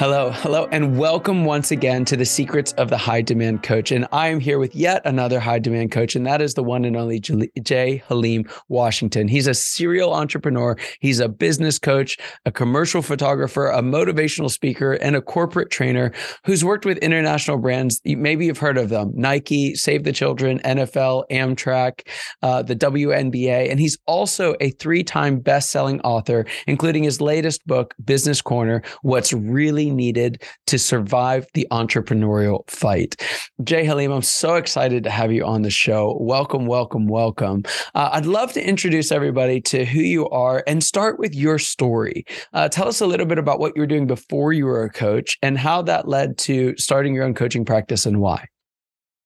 Hello, hello, and welcome once again to the Secrets of the High Demand Coach. And I am here with yet another high demand coach, and that is the one and only J Haleem Washington. He's a serial entrepreneur, he's a business coach, a commercial photographer, a motivational speaker, and a corporate trainer who's worked with international brands. Maybe you've heard of them Nike, Save the Children, NFL, Amtrak, uh, the WNBA. And he's also a three time best selling author, including his latest book, Business Corner What's Really needed to survive the entrepreneurial fight. J Haleem, I'm so excited to have you on the show. Welcome, welcome, welcome. Uh, I'd love to introduce everybody to who you are and start with your story. Uh, tell us a little bit about what you were doing before you were a coach and how that led to starting your own coaching practice and why.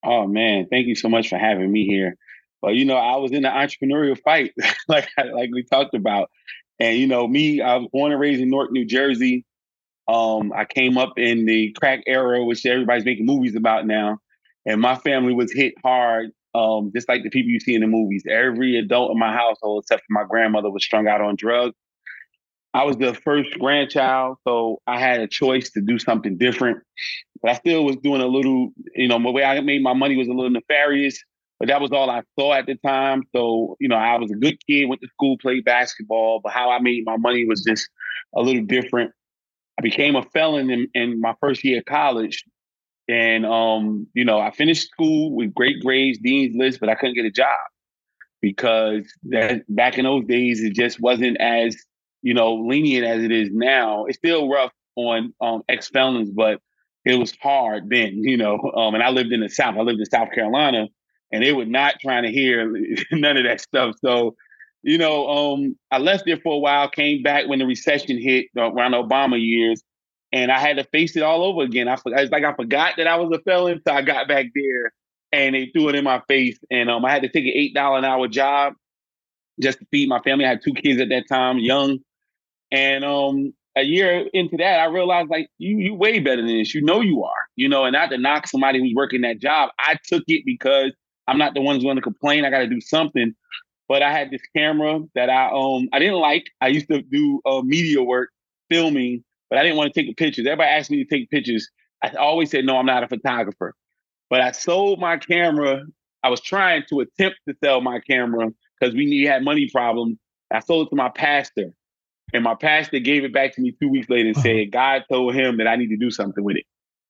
Oh man, thank you so much for having me here. Well, you know, I was in the entrepreneurial fight, like like we talked about, and you know, me, I was born and raised in Newark, New Jersey. Um, I came up in the crack era, which everybody's making movies about now. And my family was hit hard, um, just like the people you see in the movies. Every adult in my household, except for my grandmother, was strung out on drugs. I was the first grandchild, so I had a choice to do something different. But I still was doing a little, you know, the way I made my money was a little nefarious, but that was all I saw at the time. So, you know, I was a good kid, went to school, played basketball, but how I made my money was just a little different. I became a felon in, in my first year of college. And um, you know, I finished school with great grades, dean's list, but I couldn't get a job because that back in those days it just wasn't as, you know, lenient as it is now. It's still rough on um, ex felons, but it was hard then, you know. Um, and I lived in the South. I lived in South Carolina, and they were not trying to hear none of that stuff. So you know, um, I left there for a while, came back when the recession hit uh, around Obama years, and I had to face it all over again. I it's like I forgot that I was a felon, so I got back there and they threw it in my face, and um, I had to take an eight dollar an hour job just to feed my family. I had two kids at that time, young, and um, a year into that, I realized like you you way better than this. You know you are, you know, and not to knock somebody who's working that job. I took it because I'm not the one who's going to complain. I got to do something. But I had this camera that I um I didn't like. I used to do uh, media work, filming, but I didn't want to take the pictures. Everybody asked me to take pictures. I always said no, I'm not a photographer. But I sold my camera. I was trying to attempt to sell my camera because we had money problems. I sold it to my pastor, and my pastor gave it back to me two weeks later and uh-huh. said God told him that I need to do something with it.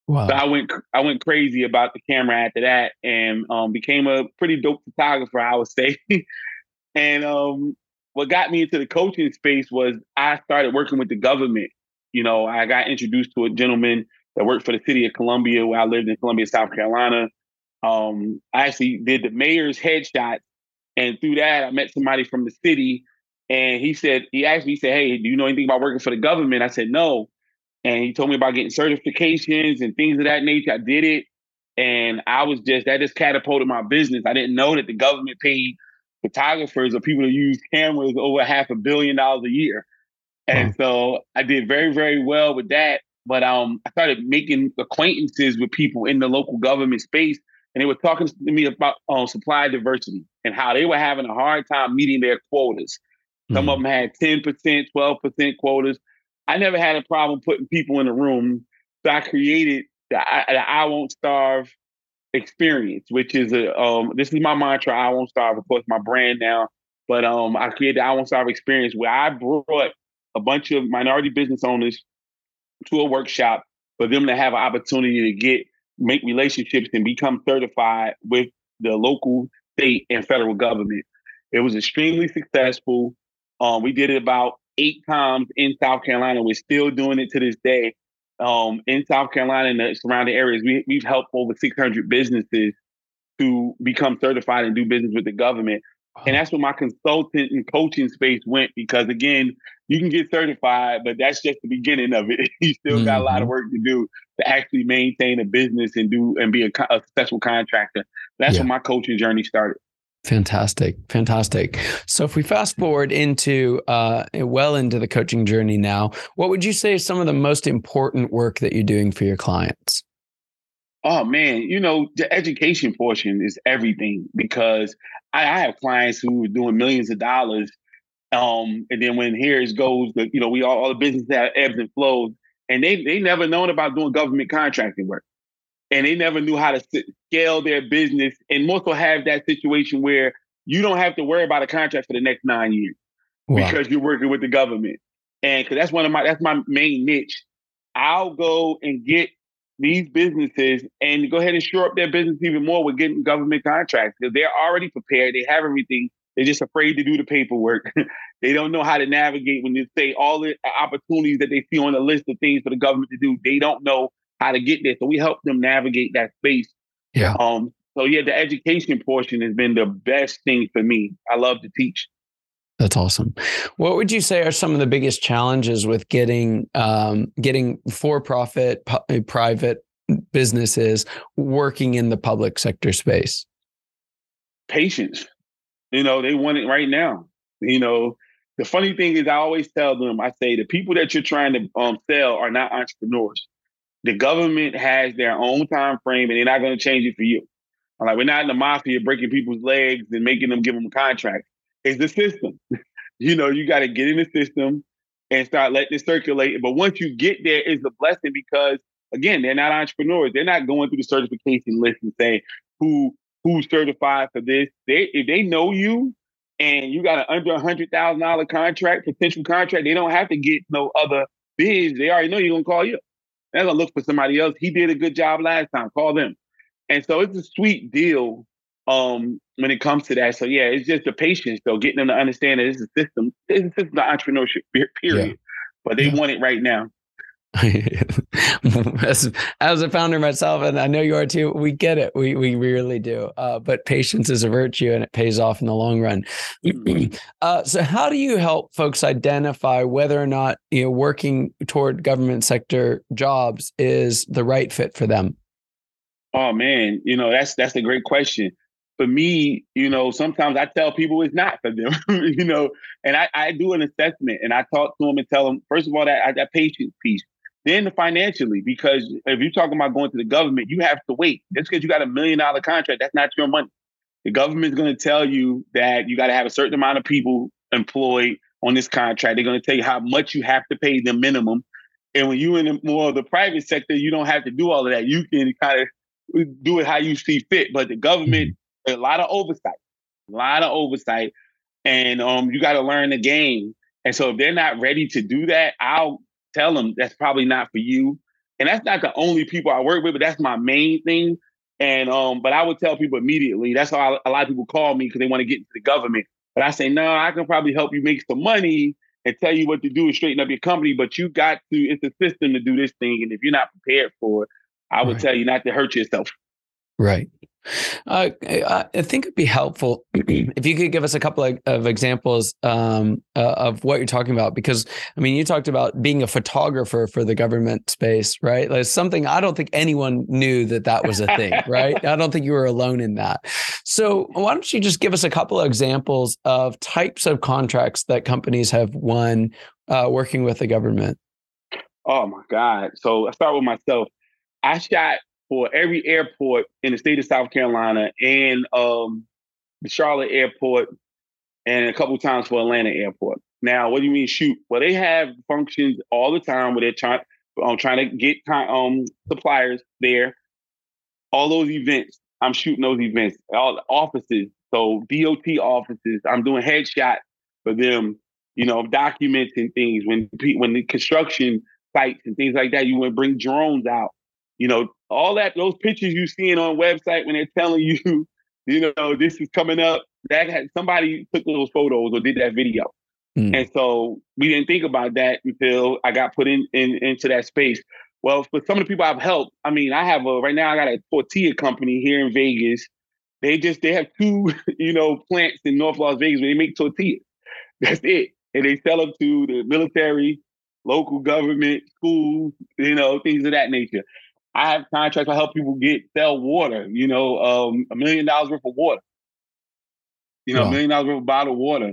Wow. So I went I went crazy about the camera after that and um, became a pretty dope photographer, I would say. And um, what got me into the coaching space was I started working with the government. You know, I got introduced to a gentleman that worked for the city of Columbia, where I lived in Columbia, South Carolina. Um, I actually did the mayor's headshot, and through that, I met somebody from the city, and he said he asked me, he said, "Hey, do you know anything about working for the government?" I said, "No," and he told me about getting certifications and things of that nature. I did it, and I was just that just catapulted my business. I didn't know that the government paid photographers or people that use cameras over half a billion dollars a year. And so I did very, very well with that. But um, I started making acquaintances with people in the local government space, and they were talking to me about um, supply diversity and how they were having a hard time meeting their quotas. Some mm-hmm. of them had 10%, 12% quotas. I never had a problem putting people in a room. So I created the I, the I Won't Starve experience, which is a um, this is my mantra. I won't starve. Of course, my brand now. But um, I created I Won't Starve experience where I brought a bunch of minority business owners to a workshop for them to have an opportunity to get make relationships and become certified with the local, state, and federal government. It was extremely successful. Um, we did it about eight times in South Carolina. We're still doing it to this day. Um, in South Carolina and the surrounding areas, we, we've helped over 600 businesses to become certified and do business with the government. And that's where my consultant and coaching space went because again, you can get certified, but that's just the beginning of it. you still mm-hmm. got a lot of mm-hmm. work to do to actually maintain a business and do and be a, a successful contractor. That's yeah. where my coaching journey started. Fantastic, fantastic. So, if we fast forward into uh, well into the coaching journey now, what would you say is some of the most important work that you're doing for your clients? Oh man, you know the education portion is everything because I, I have clients who are doing millions of dollars, um, and then when here it goes, the, you know, we all, all the business have ebbs and flows, and they they never known about doing government contracting work and they never knew how to scale their business and most will have that situation where you don't have to worry about a contract for the next nine years wow. because you're working with the government. And because that's one of my that's my main niche. I'll go and get these businesses and go ahead and shore up their business even more with getting government contracts because they're already prepared. They have everything. They're just afraid to do the paperwork. they don't know how to navigate when you say all the uh, opportunities that they see on the list of things for the government to do. They don't know how to get there. So we help them navigate that space. Yeah. Um. So yeah, the education portion has been the best thing for me. I love to teach. That's awesome. What would you say are some of the biggest challenges with getting um, getting for-profit, pu- private businesses working in the public sector space? Patience. You know, they want it right now. You know, the funny thing is, I always tell them, I say, the people that you're trying to um, sell are not entrepreneurs. The government has their own time frame, and they're not going to change it for you. I'm like, we're not in the mafia breaking people's legs and making them give them contracts. It's the system. you know, you got to get in the system and start letting it circulate. But once you get there, it's a blessing because again, they're not entrepreneurs. They're not going through the certification list and saying who who's certified for this. They if they know you and you got an under a hundred thousand dollar contract, potential contract, they don't have to get no other bids. They already know you're gonna call you. They're gonna look for somebody else. He did a good job last time. Call them. And so it's a sweet deal um, when it comes to that. So yeah, it's just the patience though, getting them to understand that it's a system. It's a system of entrepreneurship, period. Yeah. But they yeah. want it right now. as, as a founder myself, and I know you are too, we get it. We we really do. Uh, but patience is a virtue, and it pays off in the long run. Mm-hmm. uh, so, how do you help folks identify whether or not you know working toward government sector jobs is the right fit for them? Oh man, you know that's that's a great question. For me, you know, sometimes I tell people it's not for them, you know, and I, I do an assessment and I talk to them and tell them first of all that that patience piece then financially, because if you're talking about going to the government, you have to wait. Just because you got a million dollar contract, that's not your money. The government's going to tell you that you got to have a certain amount of people employed on this contract. They're going to tell you how much you have to pay the minimum. And when you're in the, more of the private sector, you don't have to do all of that. You can kind of do it how you see fit. But the government, mm-hmm. a lot of oversight, a lot of oversight, and um, you got to learn the game. And so if they're not ready to do that, I'll tell them that's probably not for you. And that's not the only people I work with, but that's my main thing. And um, but I would tell people immediately. That's why a lot of people call me because they want to get into the government. But I say, no, I can probably help you make some money and tell you what to do and straighten up your company. But you got to, it's a system to do this thing. And if you're not prepared for it, I would right. tell you not to hurt yourself. Right. Uh, I think it'd be helpful if you could give us a couple of, of examples um, uh, of what you're talking about. Because I mean, you talked about being a photographer for the government space, right? Like something I don't think anyone knew that that was a thing, right? I don't think you were alone in that. So why don't you just give us a couple of examples of types of contracts that companies have won uh, working with the government? Oh my God! So I start with myself. I shot for every airport in the state of South Carolina and um, the Charlotte airport and a couple times for Atlanta airport. Now, what do you mean shoot? Well, they have functions all the time where they're trying um, trying to get um, suppliers there. All those events, I'm shooting those events. All the offices, So DOT offices, I'm doing headshots for them, you know, documenting things when when the construction sites and things like that, you want to bring drones out. You know, all that those pictures you seeing on website when they're telling you, you know, this is coming up. That had somebody took those photos or did that video. Mm. And so we didn't think about that until I got put in, in into that space. Well, for some of the people I've helped, I mean, I have a right now I got a tortilla company here in Vegas. They just they have two, you know, plants in North Las Vegas where they make tortillas. That's it. And they sell them to the military, local government, schools, you know, things of that nature. I have contracts. I help people get sell water. You know, um, a million dollars worth of water. You know, a million dollars worth of bottled water.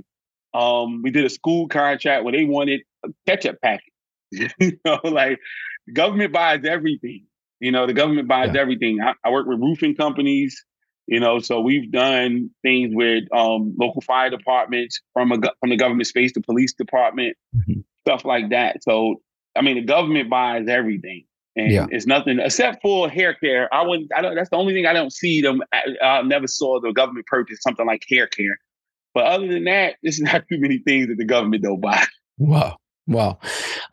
Um, we did a school contract where they wanted a ketchup packet. you know, like the government buys everything. You know, the government buys yeah. everything. I, I, work with roofing companies. You know, so we've done things with um, local fire departments from a from the government space, the police department, mm-hmm. stuff like that. So, I mean, the government buys everything, and yeah. it's nothing except for hair care. I wouldn't. I don't. That's the only thing I don't see them. I, I never saw the government purchase something like hair care. But other than that, there's not too many things that the government don't buy. Wow. Wow.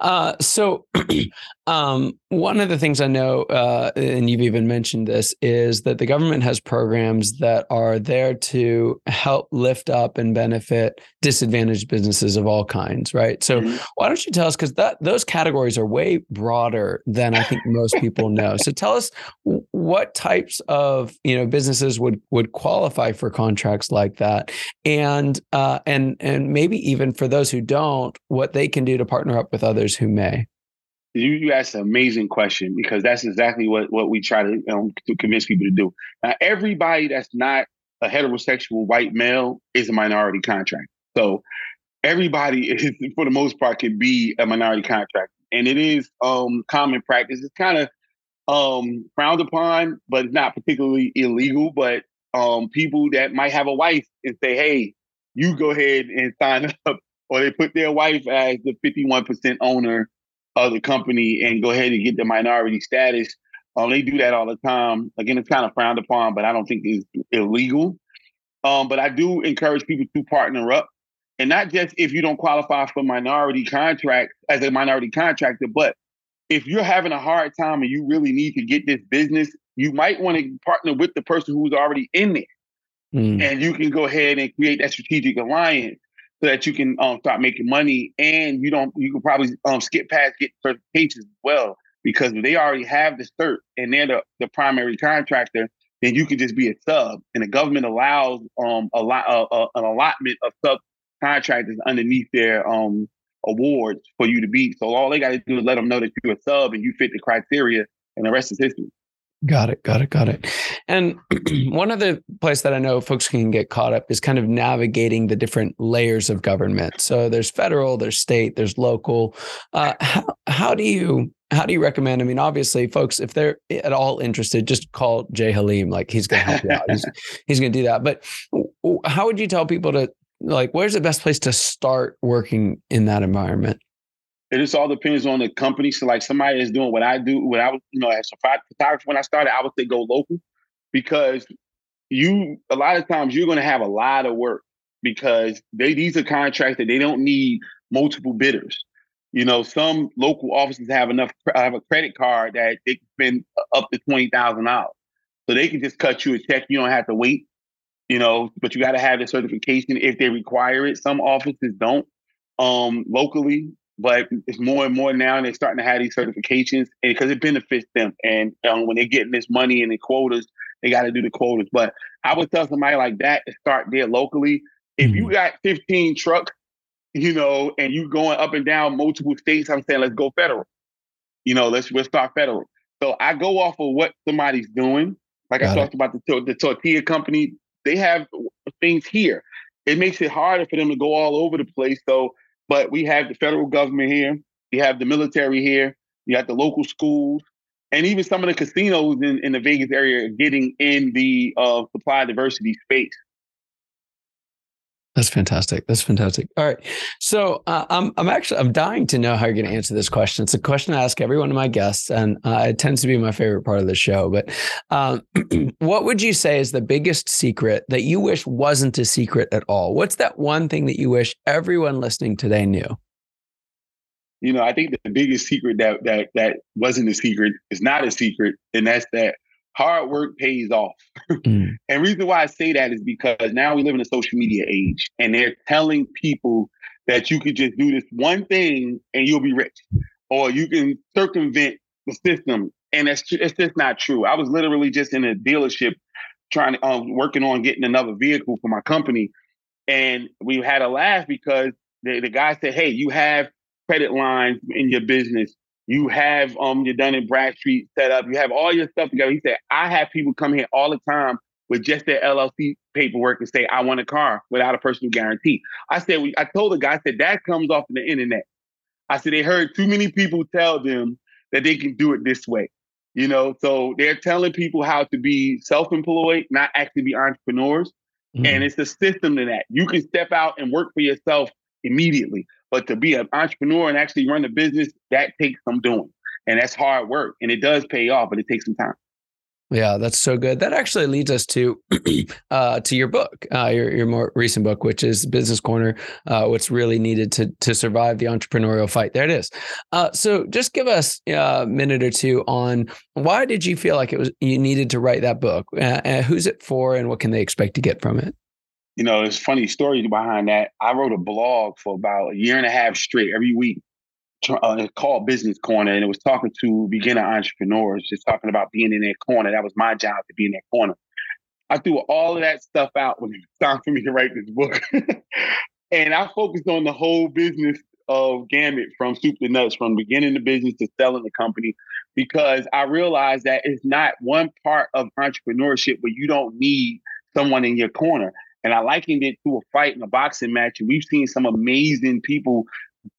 Uh, so, um, one of the things I know, uh, and you've even mentioned this, is that the government has programs that are there to help lift up and benefit disadvantaged businesses of all kinds, right? So, mm-hmm. why don't you tell us because that those categories are way broader than I think most people know. So, tell us what types of you know businesses would would qualify for contracts like that, and uh, and and maybe even for those who don't, what they can do to partner up with others who may? You, you asked an amazing question because that's exactly what, what we try to, um, to convince people to do. Now, everybody that's not a heterosexual white male is a minority contract. So everybody is, for the most part, can be a minority contract. And it is um, common practice. It's kind of um, frowned upon, but it's not particularly illegal. But um, people that might have a wife and say, hey, you go ahead and sign up or they put their wife as the 51% owner of the company and go ahead and get the minority status. Um, they do that all the time. Again, it's kind of frowned upon, but I don't think it's illegal. Um, but I do encourage people to partner up. And not just if you don't qualify for minority contract as a minority contractor, but if you're having a hard time and you really need to get this business, you might want to partner with the person who's already in there. Mm. And you can go ahead and create that strategic alliance so that you can um, start making money and you don't you can probably um, skip past get certifications as well because if they already have the cert and they're the, the primary contractor then you can just be a sub and the government allows um, a lot uh, uh, an allotment of subcontractors underneath their um, awards for you to be. So all they got to do is let them know that you're a sub and you fit the criteria and the rest is history Got it. Got it. Got it. And one other place that I know folks can get caught up is kind of navigating the different layers of government. So there's federal, there's state, there's local. Uh, how, how do you how do you recommend? I mean, obviously, folks, if they're at all interested, just call J Haleem. Like he's going to help you out. He's, he's going to do that. But how would you tell people to like? Where's the best place to start working in that environment? It just all depends on the company. So like somebody is doing what I do, what I was, you know, as a photographer when I started, I would say go local because you a lot of times you're going to have a lot of work because they these are contracts that they don't need multiple bidders. You know, some local offices have enough have a credit card that they can spend up to twenty thousand dollars, so they can just cut you a check. You don't have to wait. You know, but you got to have the certification if they require it. Some offices don't um, locally but it's more and more now, and they're starting to have these certifications because it benefits them. And um, when they're getting this money and the quotas, they got to do the quotas. But I would tell somebody like that to start there locally. If you mm-hmm. got 15 trucks, you know, and you going up and down multiple states, I'm saying let's go federal. You know, let's let's start federal. So I go off of what somebody's doing. Like got I talked it. about the the tortilla company, they have things here. It makes it harder for them to go all over the place. So but we have the federal government here, you have the military here, you have the local schools, and even some of the casinos in, in the Vegas area getting in the uh, supply diversity space. That's fantastic. That's fantastic. All right. So uh, I'm I'm actually I'm dying to know how you're going to answer this question. It's a question I ask every one of my guests, and uh, it tends to be my favorite part of the show. But um, what would you say is the biggest secret that you wish wasn't a secret at all? What's that one thing that you wish everyone listening today knew? You know, I think the biggest secret that that that wasn't a secret is not a secret, and that's that hard work pays off. mm. And reason why I say that is because now we live in a social media age and they're telling people that you could just do this one thing and you'll be rich. Or you can circumvent the system. And that's it's just not true. I was literally just in a dealership trying to um, working on getting another vehicle for my company. And we had a laugh because the, the guy said, Hey, you have credit lines in your business you have um your Dun and Bradstreet set up. You have all your stuff together. He said, I have people come here all the time with just their LLC paperwork and say, I want a car without a personal guarantee. I said, I told the guy, I said, that comes off the internet. I said, they heard too many people tell them that they can do it this way. You know, so they're telling people how to be self-employed, not actually be entrepreneurs. Mm-hmm. And it's a system to that. You can step out and work for yourself immediately. But to be an entrepreneur and actually run a business, that takes some doing. And that's hard work. And it does pay off, but it takes some time. Yeah, that's so good. That actually leads us to uh, to your book, uh, your your more recent book, which is Business Corner. Uh, what's really needed to to survive the entrepreneurial fight. There it is. Uh, so, just give us a minute or two on why did you feel like it was you needed to write that book? Uh, who's it for, and what can they expect to get from it? You know, there's funny story behind that. I wrote a blog for about a year and a half straight every week. Uh, called Business Corner, and it was talking to beginner entrepreneurs, just talking about being in their corner. That was my job to be in their corner. I threw all of that stuff out when it was time for me to write this book. and I focused on the whole business of Gamut from soup to nuts, from beginning the business to selling the company, because I realized that it's not one part of entrepreneurship where you don't need someone in your corner. And I likened it to a fight in a boxing match. And we've seen some amazing people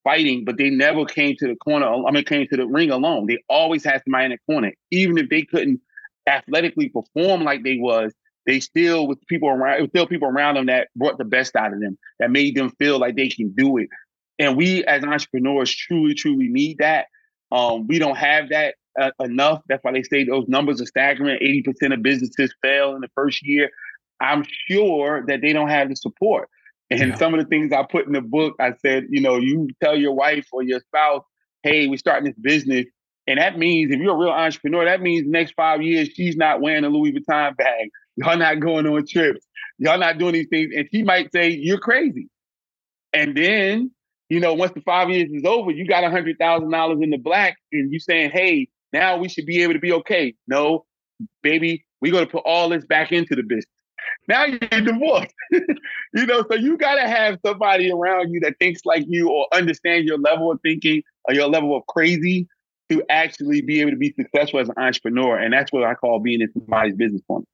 fighting, but they never came to the corner. I mean, came to the ring alone. They always had somebody in the corner. Even if they couldn't athletically perform like they was, they still with people around, still people around them that brought the best out of them, that made them feel like they can do it. And we as entrepreneurs truly, truly need that. Um, we don't have that uh, enough. That's why they say those numbers are staggering. 80% of businesses fail in the first year. I'm sure that they don't have the support. And yeah. some of the things I put in the book, I said, you know, you tell your wife or your spouse, hey, we're starting this business. And that means if you're a real entrepreneur, that means next five years she's not wearing a Louis Vuitton bag. Y'all not going on trips. Y'all not doing these things. And she might say, You're crazy. And then, you know, once the five years is over, you got a hundred thousand dollars in the black, and you saying, Hey, now we should be able to be okay. No, baby, we're gonna put all this back into the business. Now you're divorced. you know, so you gotta have somebody around you that thinks like you or understand your level of thinking or your level of crazy to actually be able to be successful as an entrepreneur. And that's what I call being in somebody's business corner.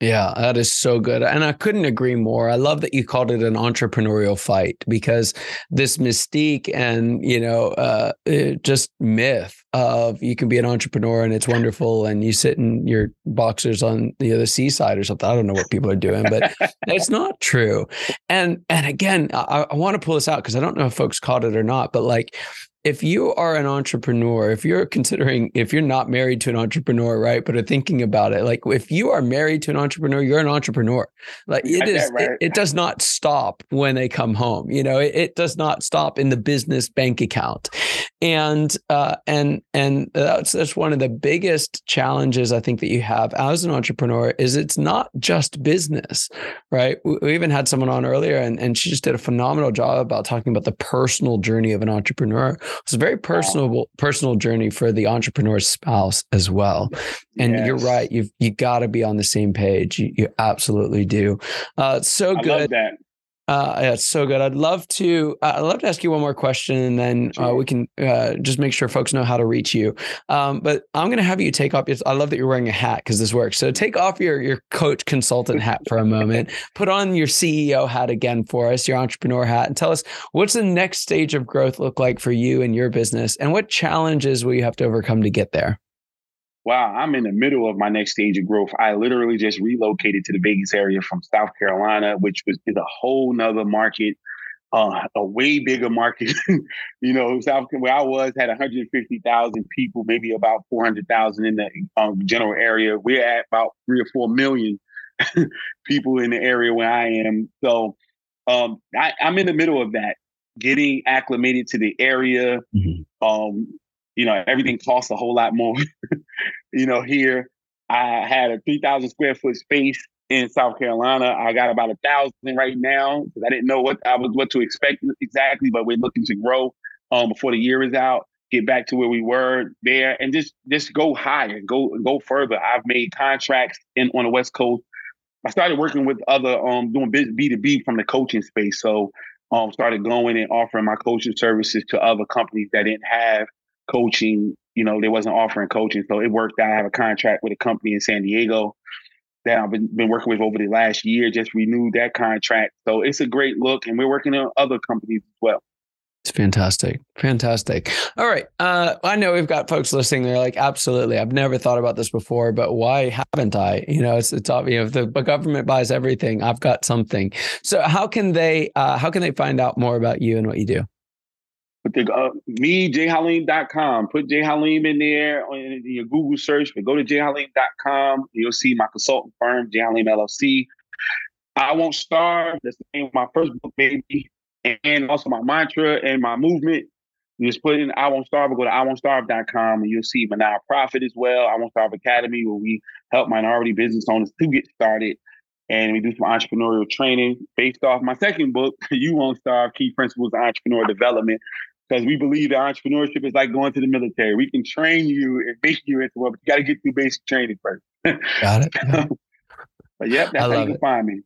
Yeah, that is so good. And I couldn't agree more. I love that you called it an entrepreneurial fight because this mystique and, you know, uh, uh, just myth of you can be an entrepreneur and it's wonderful and you sit in your boxers on the other seaside or something. I don't know what people are doing, but it's not true. And and again, I, I want to pull this out because I don't know if folks caught it or not, but like if you are an entrepreneur, if you're considering, if you're not married to an entrepreneur, right, but are thinking about it, like if you are married to an entrepreneur, you're an entrepreneur. Like it is, right. it, it, does not stop when they come home. You know, it, it, does not stop in the business bank account, and uh, and and that's that's one of the biggest challenges I think that you have as an entrepreneur is it's not just business, right? We, we even had someone on earlier, and and she just did a phenomenal job about talking about the personal journey of an entrepreneur it's a very personal personal journey for the entrepreneur's spouse as well. And yes. you're right. You've you got to be on the same page. You, you absolutely do. Uh, so good. Uh, yeah, it's so good. I'd love to. Uh, I'd love to ask you one more question, and then uh, we can uh, just make sure folks know how to reach you. Um, but I'm going to have you take off. Your, I love that you're wearing a hat because this works. So take off your your coach consultant hat for a moment. Put on your CEO hat again for us, your entrepreneur hat, and tell us what's the next stage of growth look like for you and your business, and what challenges will you have to overcome to get there. Wow, I'm in the middle of my next stage of growth. I literally just relocated to the Vegas area from South Carolina, which was is a whole nother market, uh, a way bigger market. you know, South where I was had 150,000 people, maybe about 400,000 in the um, general area. We're at about three or four million people in the area where I am. So um, I, I'm in the middle of that, getting acclimated to the area. Mm-hmm. Um, you know, everything costs a whole lot more. you know, here I had a 3,000 square foot space in South Carolina. I got about a thousand right now because I didn't know what I was what to expect exactly, but we're looking to grow um, before the year is out. Get back to where we were there, and just just go higher, go go further. I've made contracts in on the West Coast. I started working with other um doing B two B from the coaching space. So um started going and offering my coaching services to other companies that didn't have coaching. You know, they wasn't offering coaching, so it worked out. I have a contract with a company in San Diego that I've been, been working with over the last year. Just renewed that contract, so it's a great look, and we're working on other companies as well. It's fantastic. Fantastic. All right. Uh, I know we've got folks listening. They're like, absolutely. I've never thought about this before, but why haven't I? You know, it's, it's obvious. If the government buys everything, I've got something. So how can they, uh, how can they find out more about you and what you do? Put the uh, me. Put J Haleem in there in your Google search, but go to jhaleem.com. You'll see my consulting firm, J Haleem LLC. I won't starve. That's the name of my first book, baby, and also my mantra and my movement. You just put in I won't starve go to I won't starve.com and you'll see my nonprofit as well. I won't starve academy where we help minority business owners to get started. And we do some entrepreneurial training based off my second book, You Won't Starve Key Principles of Entrepreneur Development, because we believe that entrepreneurship is like going to the military. We can train you and make you into one, but you got to get through basic training first. got it. but yep, that's how you can it. find me.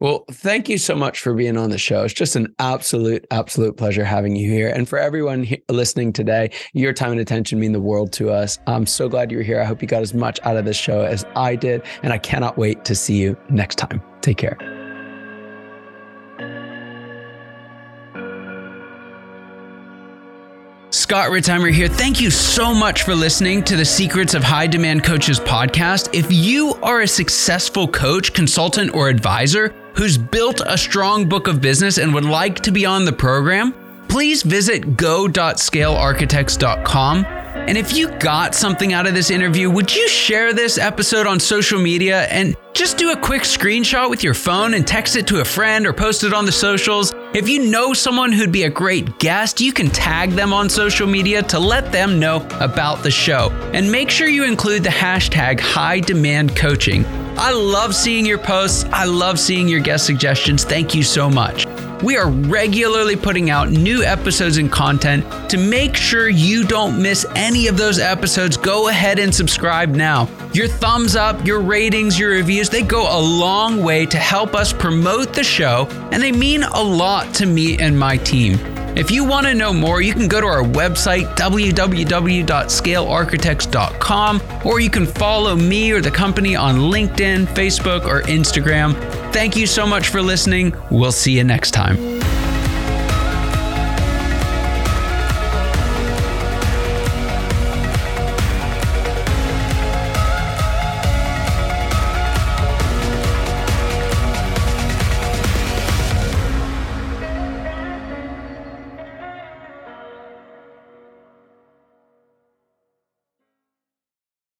Well, thank you so much for being on the show. It's just an absolute, absolute pleasure having you here. And for everyone listening today, your time and attention mean the world to us. I'm so glad you're here. I hope you got as much out of this show as I did. And I cannot wait to see you next time. Take care. Scott Ritzheimer here. Thank you so much for listening to the Secrets of High Demand Coaches podcast. If you are a successful coach, consultant, or advisor who's built a strong book of business and would like to be on the program, please visit go.scalearchitects.com and if you got something out of this interview, would you share this episode on social media and just do a quick screenshot with your phone and text it to a friend or post it on the socials? If you know someone who'd be a great guest, you can tag them on social media to let them know about the show. And make sure you include the hashtag high demand coaching. I love seeing your posts. I love seeing your guest suggestions. Thank you so much. We are regularly putting out new episodes and content. To make sure you don't miss any of those episodes, go ahead and subscribe now. Your thumbs up, your ratings, your reviews, they go a long way to help us promote the show, and they mean a lot to me and my team. If you want to know more, you can go to our website, www.scalearchitects.com, or you can follow me or the company on LinkedIn, Facebook, or Instagram. Thank you so much for listening. We'll see you next time.